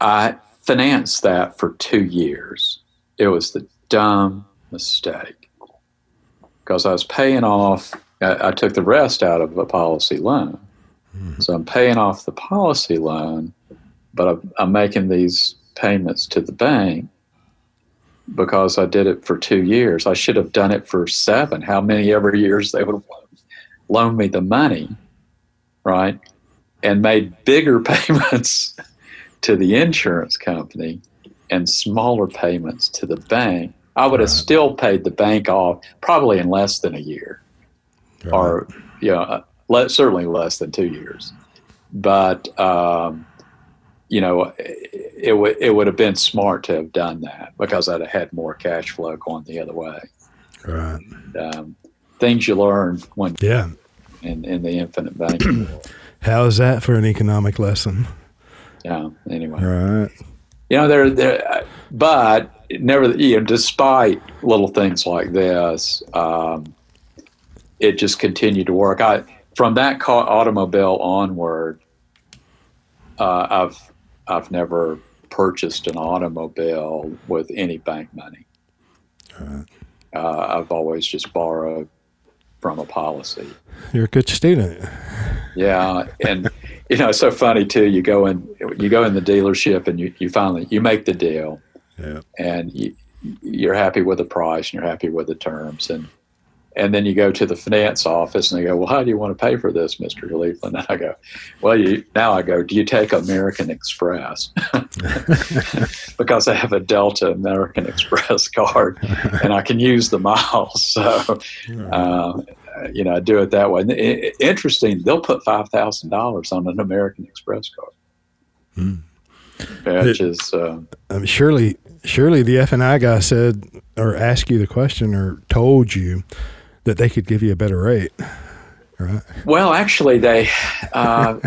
I financed that for two years. It was the dumb mistake because I was paying off, I, I, took the rest out of a policy loan. Mm-hmm. So I'm paying off the policy loan, but I'm, I'm making these payments to the bank because I did it for two years. I should have done it for seven. How many ever years they would loan me the money, right? and made bigger payments to the insurance company and smaller payments to the bank, I would have still paid the bank off probably in less than a year, right. or you know, le- certainly less than two years. But um, you know, it, it would it would have been smart to have done that because I'd have had more cash flow going the other way. Right. And, um, things you learn when yeah in in the infinite banking world. How is that for an economic lesson? Yeah. Anyway. Right. You know, there, there, but never, you know, despite little things like this, um, it just continued to work. I from that car, automobile onward, uh, I've I've never purchased an automobile with any bank money. Right. Uh, I've always just borrowed from a policy. You're a good student. Yeah, and you know, it's so funny too. You go in, you go in the dealership, and you, you finally you make the deal, yeah. and you, you're happy with the price, and you're happy with the terms, and and then you go to the finance office and they go, well, how do you want to pay for this, Mr. Cleveland? And I go, well, you, now I go, do you take American Express? because I have a Delta American Express card and I can use the miles. So, uh, you know, I do it that way. And interesting, they'll put $5,000 on an American Express card. Hmm. Which it, is, uh, surely, surely the F and I guy said or asked you the question or told you that they could give you a better rate, right? Well, actually, they uh,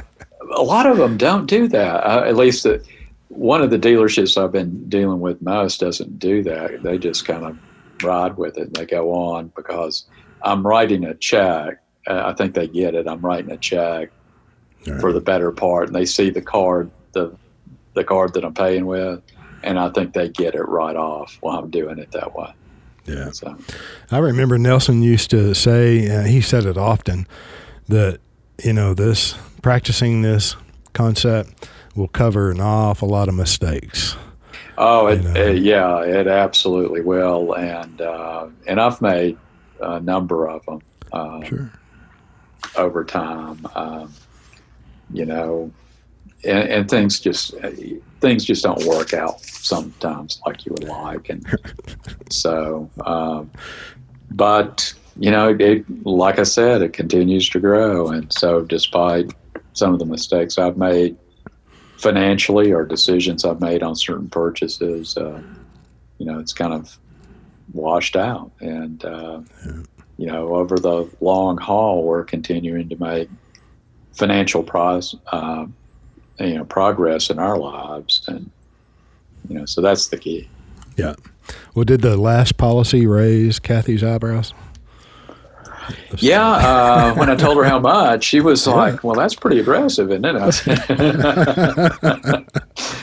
a lot of them don't do that. Uh, at least the, one of the dealerships I've been dealing with most doesn't do that. They just kind of ride with it and they go on because I'm writing a check. Uh, I think they get it. I'm writing a check right. for the better part, and they see the card, the the card that I'm paying with, and I think they get it right off while I'm doing it that way. Yeah. So. I remember Nelson used to say, uh, he said it often, that, you know, this practicing this concept will cover an awful lot of mistakes. Oh, it, you know? it, yeah, it absolutely will. And, uh, and I've made a number of them um, sure. over time. Um, you know, and, and, things just things just don't work out sometimes like you would like, and so. Um, but you know, it, like I said, it continues to grow, and so despite some of the mistakes I've made financially or decisions I've made on certain purchases, uh, you know, it's kind of washed out, and uh, you know, over the long haul, we're continuing to make financial prize. Uh, you know progress in our lives and you know so that's the key. Yeah. Well did the last policy raise kathy's eyebrows? Yeah uh, when i told her how much she was like well that's pretty aggressive isn't it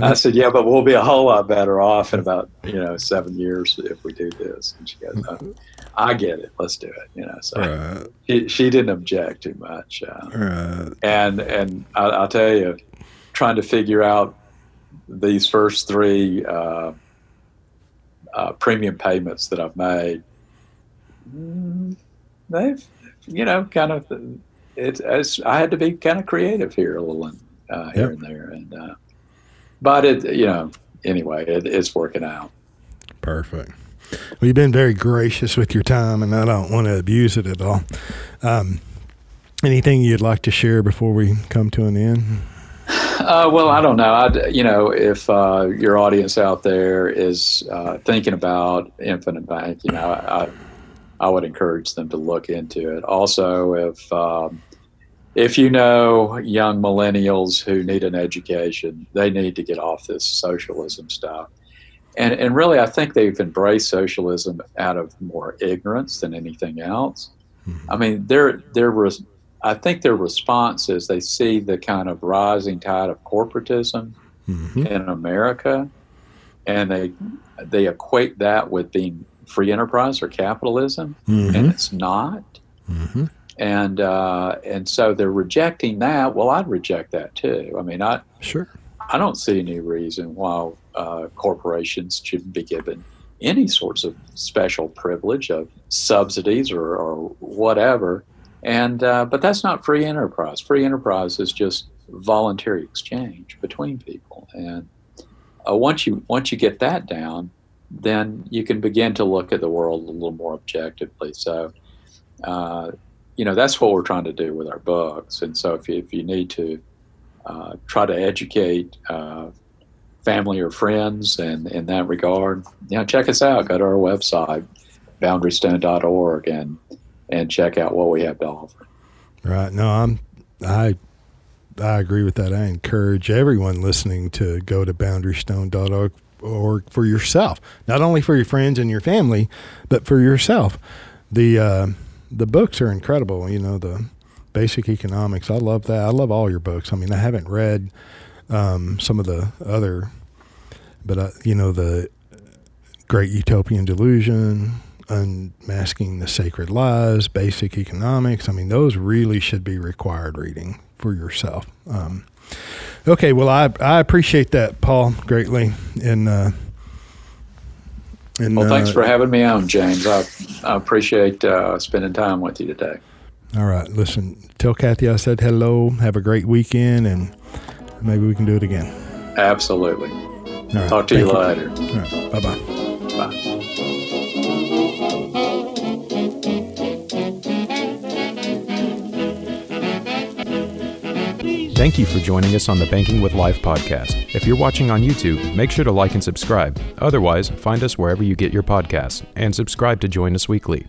I said, yeah but we'll be a whole lot better off in about you know seven years if we do this and she goes oh, I get it. Let's do it. You know, so right. she, she didn't object too much. Uh, right. And and I, will tell you, trying to figure out these first three uh, uh, premium payments that I've made, mm, they've you know kind of it's, it's I had to be kind of creative here a little uh, here yep. and there, and uh, but it you know anyway it, it's working out. Perfect. Well, you've been very gracious with your time, and I don't want to abuse it at all. Um, anything you'd like to share before we come to an end? Uh, well, I don't know. I, you know, if uh, your audience out there is uh, thinking about Infinite Bank, you know, I, I would encourage them to look into it. Also, if um, if you know young millennials who need an education, they need to get off this socialism stuff and and really, I think they've embraced socialism out of more ignorance than anything else. Mm-hmm. I mean, their their res- I think their response is they see the kind of rising tide of corporatism mm-hmm. in America, and they they equate that with being free enterprise or capitalism, mm-hmm. and it's not. And uh, and so they're rejecting that. Well, I'd reject that too. I mean, I sure I don't see any reason why uh, corporations shouldn't be given any sorts of special privilege of subsidies or, or whatever And uh, but that's not free enterprise. Free enterprise is just voluntary exchange between people. And uh, once you once you get that down, then you can begin to look at the world a little more objectively. So, uh, you know, that's what we're trying to do with our books. And so, if you, if you need to uh, try to educate uh, family or friends and in that regard, you know, check us out. Go to our website, boundarystone.org, and and check out what we have to offer. Right. No, I'm I I agree with that. I encourage everyone listening to go to boundarystone.org or for yourself, not only for your friends and your family, but for yourself. The uh, the books are incredible. You know the basic economics. I love that. I love all your books. I mean, I haven't read um, some of the other, but uh, you know the Great Utopian Delusion, Unmasking the Sacred Lies, Basic Economics. I mean, those really should be required reading for yourself. Um, okay, well, I I appreciate that, Paul, greatly. And uh, and well, thanks uh, for having me on, James. I, I appreciate uh, spending time with you today. All right, listen, tell Kathy I said hello. Have a great weekend, and maybe we can do it again. Absolutely. Talk to you, you later. All right. Bye-bye. Bye. Thank you for joining us on the Banking with Life podcast. If you're watching on YouTube, make sure to like and subscribe. Otherwise, find us wherever you get your podcasts and subscribe to join us weekly.